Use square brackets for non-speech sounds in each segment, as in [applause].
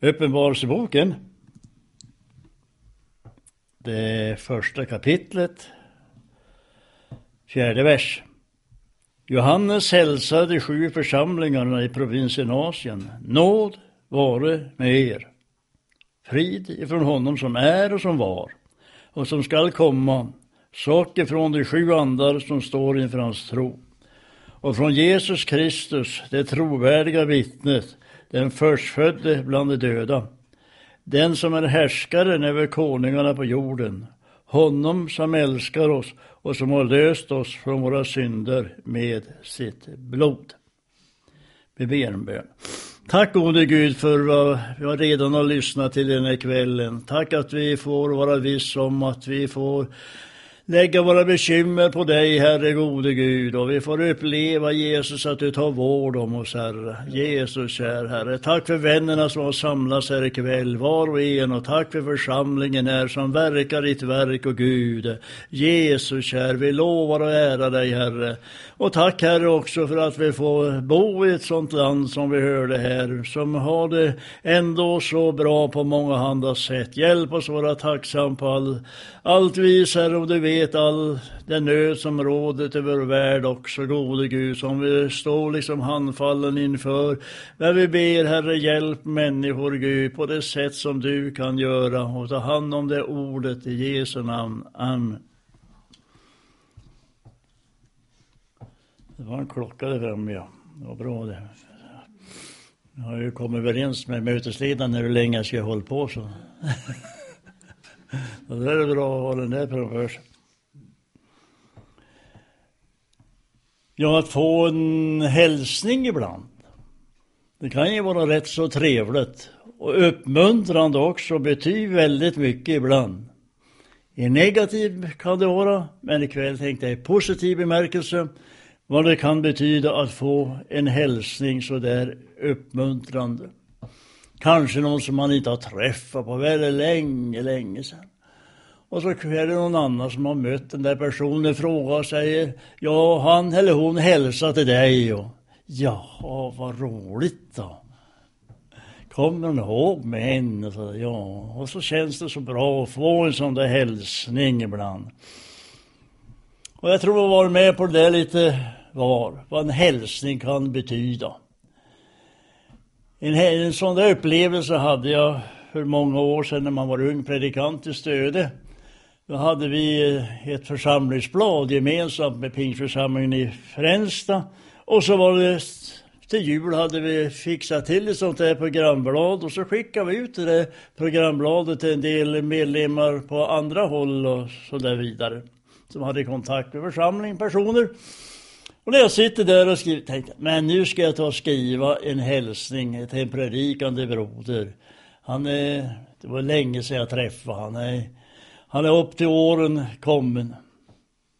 Uppenbarelseboken. Det första kapitlet. Fjärde vers. Johannes hälsade de sju församlingarna i provinsen Asien. Nåd vare med er. Frid ifrån honom som är och som var och som skall komma. Saker från de sju andar som står inför hans tro. Och från Jesus Kristus, det trovärdiga vittnet, den förstfödde bland de döda. Den som är härskaren över konungarna på jorden. Honom som älskar oss och som har löst oss från våra synder med sitt blod. Vi ber en bön. Tack gode Gud för vad vi redan har lyssnat till den här kvällen. Tack att vi får vara viss om att vi får lägga våra bekymmer på dig, Herre gode Gud, och vi får uppleva, Jesus, att du tar vård om oss, Herre. Jesus, kär Herre. Tack för vännerna som har samlats här ikväll, var och en, och tack för församlingen här som verkar ditt verk, och Gud. Jesus, kär, vi lovar och ärar dig, Herre. Och tack, Herre, också för att vi får bo i ett sånt land som vi hörde här, som har det ändå så bra på många andra sätt. Hjälp oss vara tacksam på all, allt vis, Herre, om du vill vet all den nöd som råder i vår värld också, gode Gud, som vi står liksom handfallen inför. Men vi ber, Herre, hjälp människor, Gud, på det sätt som du kan göra och ta hand om det ordet i Jesu namn. Amen. Det var en klocka där framme, ja. Det var bra det. Jag har ju kommit överens med mötesledaren hur länge jag ska hålla på så. [laughs] det är bra att ha den där framför sig. Ja, att få en hälsning ibland. Det kan ju vara rätt så trevligt. Och uppmuntrande också, betyder väldigt mycket ibland. I negativ kan det vara, men ikväll tänkte jag i positiv bemärkelse vad det kan betyda att få en hälsning sådär uppmuntrande. Kanske någon som man inte har träffat på väldigt länge, länge sedan. Och så är det någon annan som har mött den där personen frågar och säger Ja, han eller hon hälsar till dig. Och, Jaha, vad roligt då. Kommer hon ihåg mig? Och så, ja, och så känns det så bra att få en sån där hälsning ibland. Och jag tror att var med på det där lite var, vad en hälsning kan betyda. En, en sån där upplevelse hade jag för många år sedan när man var ung predikant i Stöde. Då hade vi ett församlingsblad gemensamt med Pingstförsamlingen i Fränsta. Och så var det till jul hade vi fixat till ett sånt där programblad och så skickade vi ut det där programbladet till en del medlemmar på andra håll och så där vidare. Som hade kontakt med församlingen, personer. Och när jag sitter där och skriver, tänkte men nu ska jag ta och skriva en hälsning till en predikande broder. Han är, det var länge sedan jag träffade honom, han är upp till åren kommen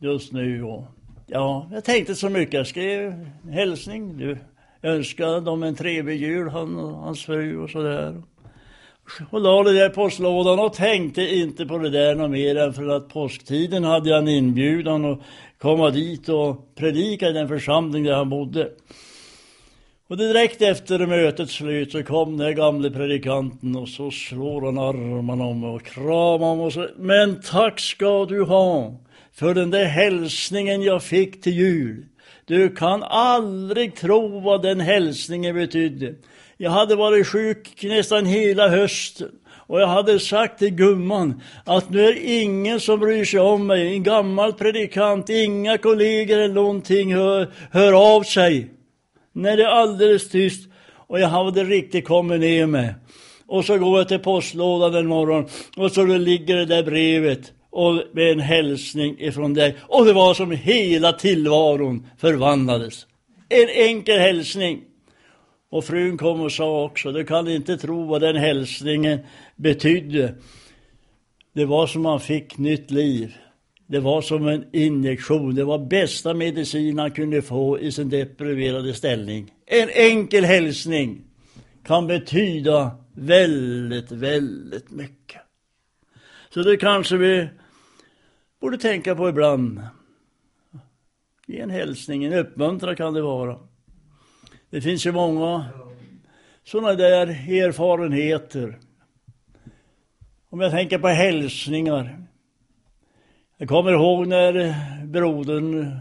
just nu. Och, ja, jag tänkte så mycket. Jag skrev en hälsning. Du önskade dem en trevlig jul, han och hans fru och sådär. Och la det där i postlådan och tänkte inte på det där något mer än för att påsktiden hade jag en inbjudan att komma dit och predika i den församling där han bodde. Och direkt efter mötets slut så kom den gamle predikanten och så slår han armarna om och kramar om och så. Men tack ska du ha för den där hälsningen jag fick till jul. Du kan aldrig tro vad den hälsningen betydde. Jag hade varit sjuk nästan hela hösten. Och jag hade sagt till gumman att nu är ingen som bryr sig om mig. En gammal predikant, inga kollegor eller någonting hör, hör av sig när det är alldeles tyst och jag hade riktigt kommit ner mig. Och så går jag till postlådan en morgon och så ligger det där brevet och med en hälsning ifrån dig. Och det var som hela tillvaron förvandlades. En enkel hälsning. Och frun kom och sa också, du kan inte tro vad den hälsningen betydde. Det var som man fick nytt liv. Det var som en injektion. Det var bästa medicin han kunde få i sin deprimerade ställning. En enkel hälsning kan betyda väldigt, väldigt mycket. Så det kanske vi borde tänka på ibland. Ge en hälsning, en uppmuntran kan det vara. Det finns ju många sådana där erfarenheter. Om jag tänker på hälsningar. Jag kommer ihåg när brodern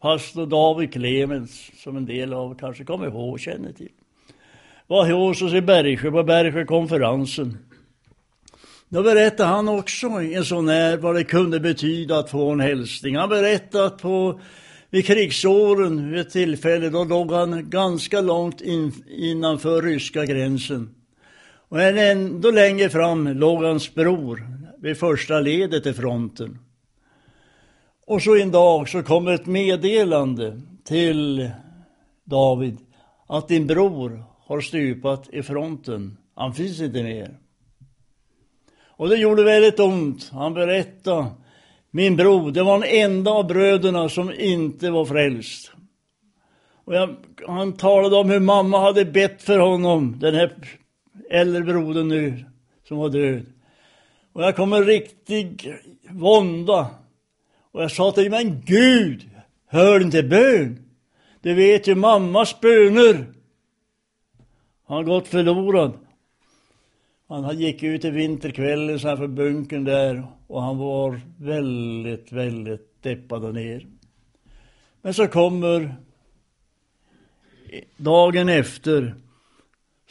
pastor David Clemens, som en del av kanske kommer ihåg och känner till, var hos oss i Bergsjö på Bergsjökonferensen. Då berättade han också en sån här vad det kunde betyda att få en hälsning. Han berättade att på, vid krigsåren, vid ett tillfälle, då låg han ganska långt in, innanför ryska gränsen. Och ändå längre fram låg hans bror vid första ledet i fronten. Och så en dag så kommer ett meddelande till David att din bror har stupat i fronten. Han finns inte mer. Och det gjorde väldigt ont. Han berättade, min bror, det var den enda av bröderna som inte var frälst. Och jag, han talade om hur mamma hade bett för honom, den här äldre brodern nu, som var död. Och jag kom en riktig vånda. Och jag sa till men Gud, hör inte bön? Du vet ju mammas böner. Han har gått förlorad. Han gick ut i vinterkvällen så här för bunkern där och han var väldigt, väldigt deppad och ner. Men så kommer dagen efter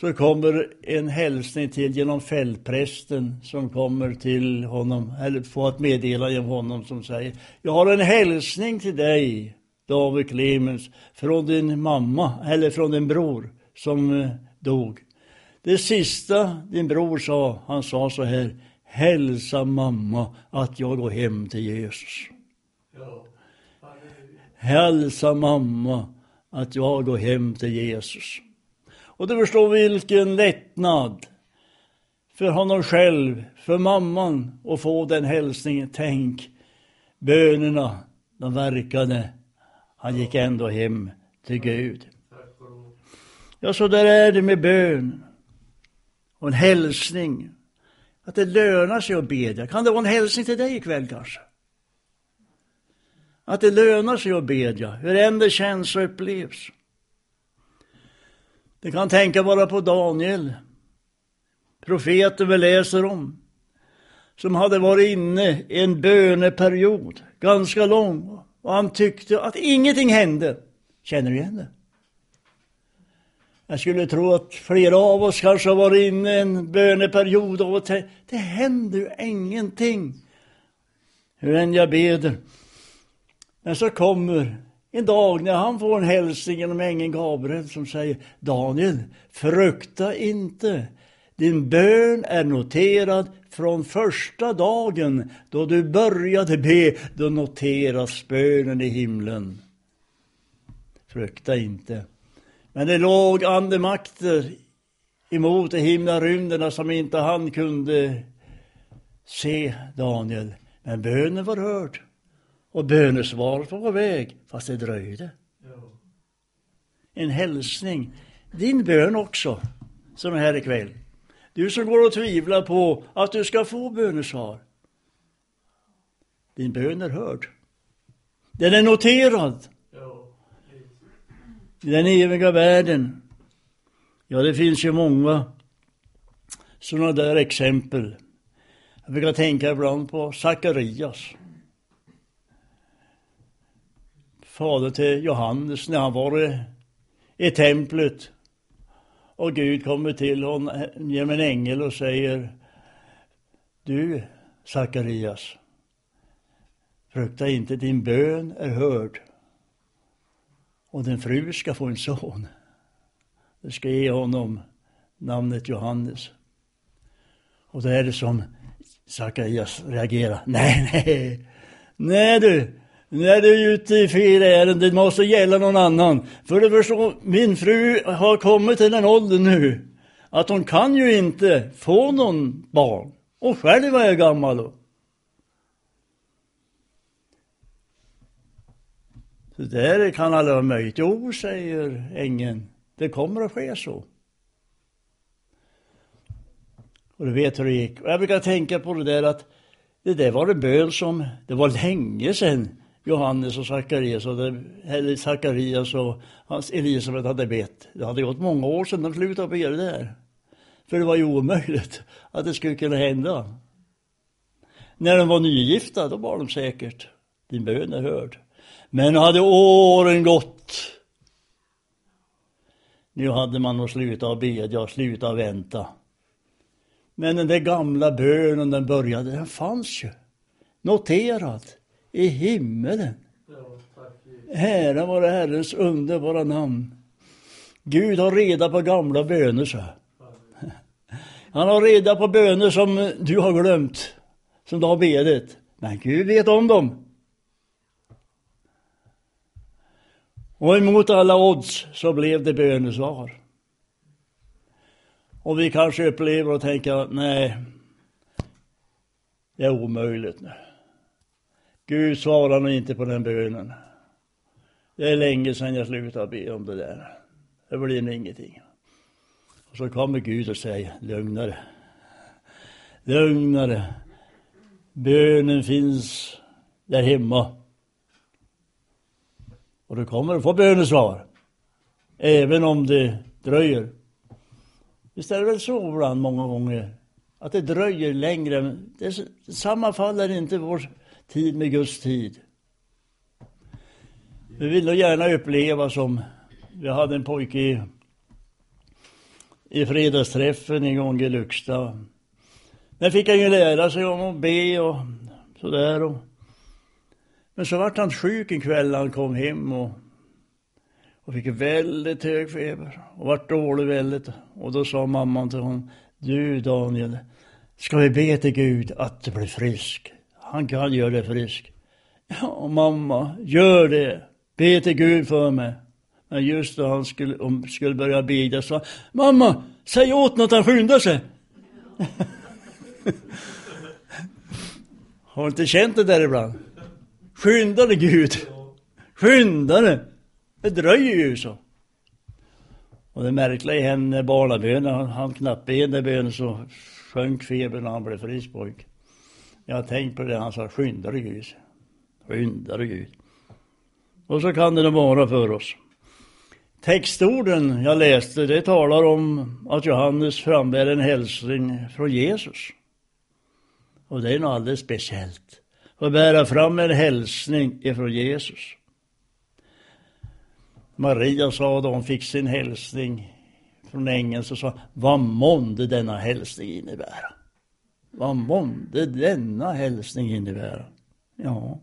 så kommer en hälsning till genom fältprästen som kommer till honom, eller får ett meddelande genom honom som säger Jag har en hälsning till dig, David Clemens, från din mamma, eller från din bror som eh, dog. Det sista din bror sa, han sa så här, hälsa mamma att jag går hem till Jesus. Ja. Hälsa mamma att jag går hem till Jesus. Och du förstår vilken lättnad för honom själv, för mamman att få den hälsningen. Tänk, bönerna, de verkade. Han gick ändå hem till Gud. Ja, så där är det med bön och en hälsning. Att det lönar sig att bedja. Kan det vara en hälsning till dig ikväll kanske? Att det lönar sig att bedja, hur än det känns och upplevs. Du kan tänka bara på Daniel, profeten vi läser om, som hade varit inne i en böneperiod, ganska lång, och han tyckte att ingenting hände. Känner du igen det? Jag skulle tro att flera av oss kanske har varit inne i en böneperiod och tänkt, det händer ju ingenting. Hur än jag beder. Men så kommer en dag när han får en hälsning genom ängeln Gabriel som säger Daniel, frukta inte. Din bön är noterad från första dagen då du började be. Då noteras bönen i himlen. Frukta inte. Men det låg andemakter emot de himlarymderna som inte han kunde se Daniel. Men bönen var hörd. Och bönesvaret var på väg, fast det dröjde. En hälsning. Din bön också, som är här ikväll. Du som går och tvivlar på att du ska få bönesvar. Din bön är hörd. Den är noterad i den eviga världen. Ja, det finns ju många sådana där exempel. Jag brukar tänka ibland på Sakarias. Fader till Johannes när han var i templet. Och Gud kommer till honom genom en ängel och säger Du, Sakarias, frukta inte, din bön är hörd och din fru ska få en son. Du ska ge honom namnet Johannes. Och då är det som Sakarias reagerar. Nej, nej, nej du, när du är ute i fel ärende, det måste gälla någon annan. För du förstår, min fru har kommit till den åldern nu att hon kan ju inte få någon barn. Och själv är jag gammal då. Det där kan aldrig vara möjligt. Jo, säger ängeln, det kommer att ske så. Och du vet hur det gick. Och jag brukar tänka på det där att det där var en bön som, det var länge sedan Johannes och Sakarias och eller Sakarias och hans Elisabet hade bett. Det hade gått många år sedan de slutade be det där. För det var ju omöjligt att det skulle kunna hända. När de var nygifta, då var de säkert. Din bön är hörd. Men hade åren gått. Nu hade man nog slutat bedja, och slutat vänta. Men den där gamla bönen den började, den fanns ju. Noterad i himmelen. Ära vare Herrens underbara namn. Gud har reda på gamla böner, så. Han har reda på böner som du har glömt, som du har bedit. Men Gud vet om dem. Och emot alla odds så blev det bönesvar. Och vi kanske upplever och tänker, nej, det är omöjligt nu. Gud svarar nog inte på den bönen. Det är länge sedan jag slutade be om det där. Det blir nog ingenting. Och så kommer Gud och säger, lugnare. Lugnare. Bönen finns där hemma. Och du kommer att få bönesvar. Även om det dröjer. Visst är det väl så ibland många gånger? Att det dröjer längre. Det sammanfaller inte vår tid med Guds tid. Vi vill nog gärna uppleva som, vi hade en pojke i, i fredagsträffen en gång i Luxta. Där fick han ju lära sig om att be och sådär. Och, men så vart han sjuk en kväll när han kom hem och, och fick väldigt hög feber och vart dålig väldigt. Och då sa mamman till honom, du Daniel, ska vi be till Gud att du blir frisk? Han kan göra dig frisk. Ja, mamma, gör det. Be till Gud för mig. Men just då han skulle, om, skulle börja bedja sa Mamma, säg åt något han skyndar sig. [laughs] Har du inte känt det där ibland? Skynda dig Gud. Skynda dig. Det dröjer ju så. Och det märkliga i henne barnabönen, han, han knappt be bönen så sjönk febern och han blev frisk pojk. Jag har tänkt på det, han sa skynda dig Gud. Skynda dig Gud. Och så kan det nog vara för oss. Textorden jag läste, det talar om att Johannes frambär en hälsning från Jesus. Och det är något alldeles speciellt. Att bära fram en hälsning ifrån Jesus. Maria sa då hon fick sin hälsning från ängeln så sa vad månde denna hälsning innebära? Vad månde denna hälsning innebära? Ja.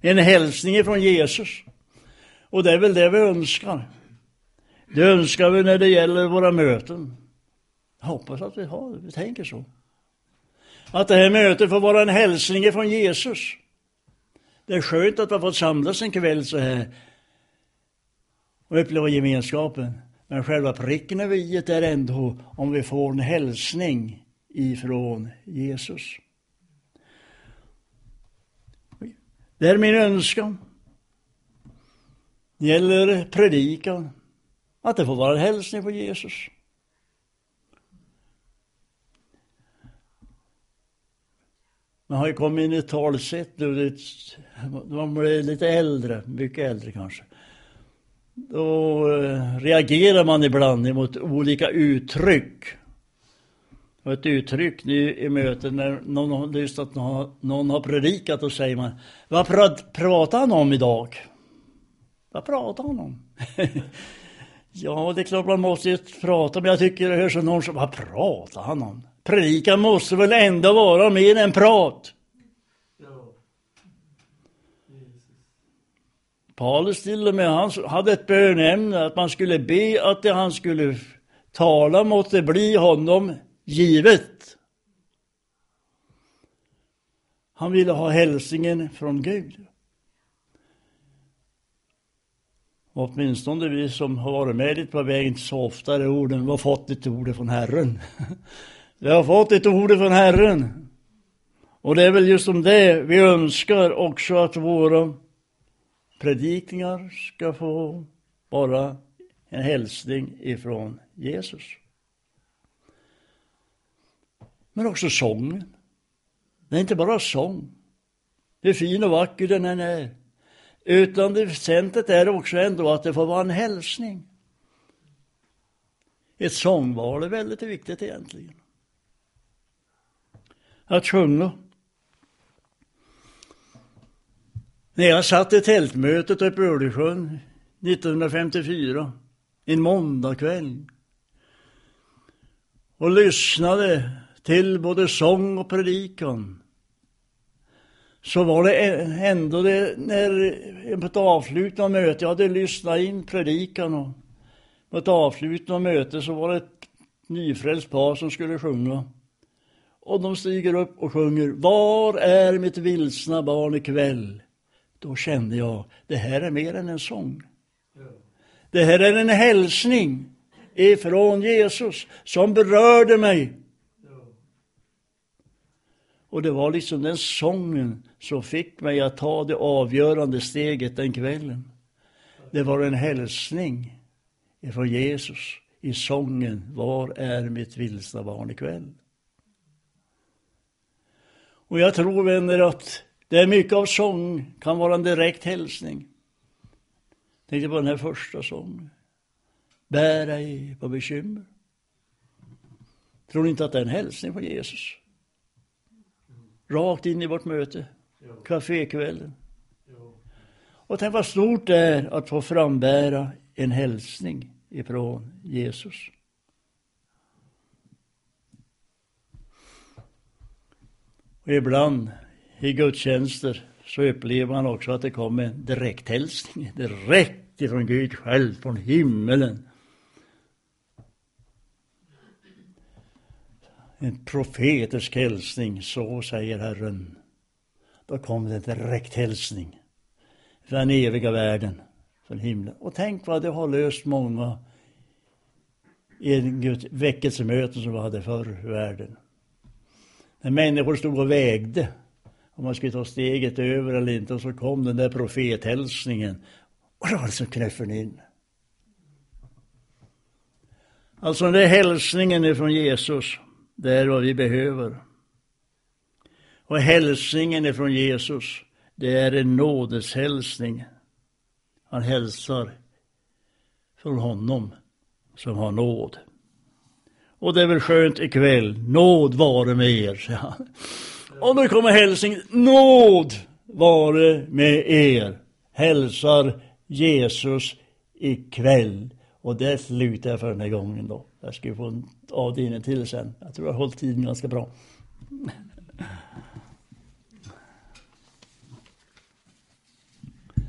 En hälsning från Jesus. Och det är väl det vi önskar. Det önskar vi när det gäller våra möten. Jag hoppas att vi har vi tänker så. Att det här mötet får vara en hälsning från Jesus. Det är skönt att vi har fått samlas en kväll så här och uppleva gemenskapen. Men själva pricken över i är ändå om vi får en hälsning ifrån Jesus. Det är min önskan. Det gäller predikan. Att det får vara en hälsning på Jesus. Man har ju kommit in i ett talsätt nu, man blir lite äldre, mycket äldre kanske. Då eh, reagerar man ibland emot olika uttryck. Och ett uttryck nu i möten när någon har lyssnat, någon har predikat och säger man Vad pratar han om idag? Vad pratar han om? [laughs] ja, det är klart man måste ju prata, men jag tycker det hörs någon som, vad pratar han om? Predikan måste väl ändå vara mer än prat? Paulus till och med, han hade ett bönämne att man skulle be att det han skulle tala måtte bli honom givet. Han ville ha hälsningen från Gud. Åtminstone vi som har varit med lite på vägen så ofta är orden, vi har fått ett ord från Herren. [laughs] Vi har fått ett ord från Herren. Och det är väl just om det vi önskar också att våra predikningar ska få vara en hälsning ifrån Jesus. Men också sången. Det är inte bara sång. hur fin och vacker den än är. Utan det väsentligt är också ändå att det får vara en hälsning. Ett sångval är väldigt viktigt egentligen. Att sjunga. När jag satt i tältmötet uppe i Ödesjön 1954, en måndagkväll, och lyssnade till både sång och predikan, så var det ändå det, när på ett avslutande möte, jag hade lyssnat in predikan och på ett avslutande möte så var det ett nyfrälst par som skulle sjunga. Och de stiger upp och sjunger Var är mitt vilsna barn ikväll? Då kände jag, det här är mer än en sång. Det här är en hälsning ifrån Jesus som berörde mig. Och det var liksom den sången som fick mig att ta det avgörande steget den kvällen. Det var en hälsning ifrån Jesus i sången Var är mitt vilsna barn ikväll? Och jag tror vänner att där mycket av sång kan vara en direkt hälsning. Tänkte på den här första sången. Bär ej på bekymmer. Tror ni inte att det är en hälsning från Jesus? Rakt in i vårt möte. kafékvällen. Och tänk vad stort det är att få frambära en hälsning ifrån Jesus. Och ibland i gudstjänster så upplever man också att det kommer en direkthälsning, direkt ifrån Gud själv, från himmelen. En profetisk hälsning, så säger Herren. Då kommer det en direkthälsning från den eviga världen, från himlen. Och tänk vad det har löst många i väckelsemöten som vi hade förr i världen. När människor stod och vägde om man skulle ta steget över eller inte och så kom den där profethälsningen och då var det som knäffen in. Alltså den där hälsningen ifrån Jesus, det är vad vi behöver. Och hälsningen ifrån Jesus, det är en nådeshälsning. Han hälsar från honom som har nåd. Och det är väl skönt ikväll, nåd vare med er, säger han. Och nu kommer hälsningen, nåd vare med er, hälsar Jesus ikväll. Och det slutar jag för den här gången då. Jag ska få en avdelning till sen. Jag tror jag har hållit tiden ganska bra.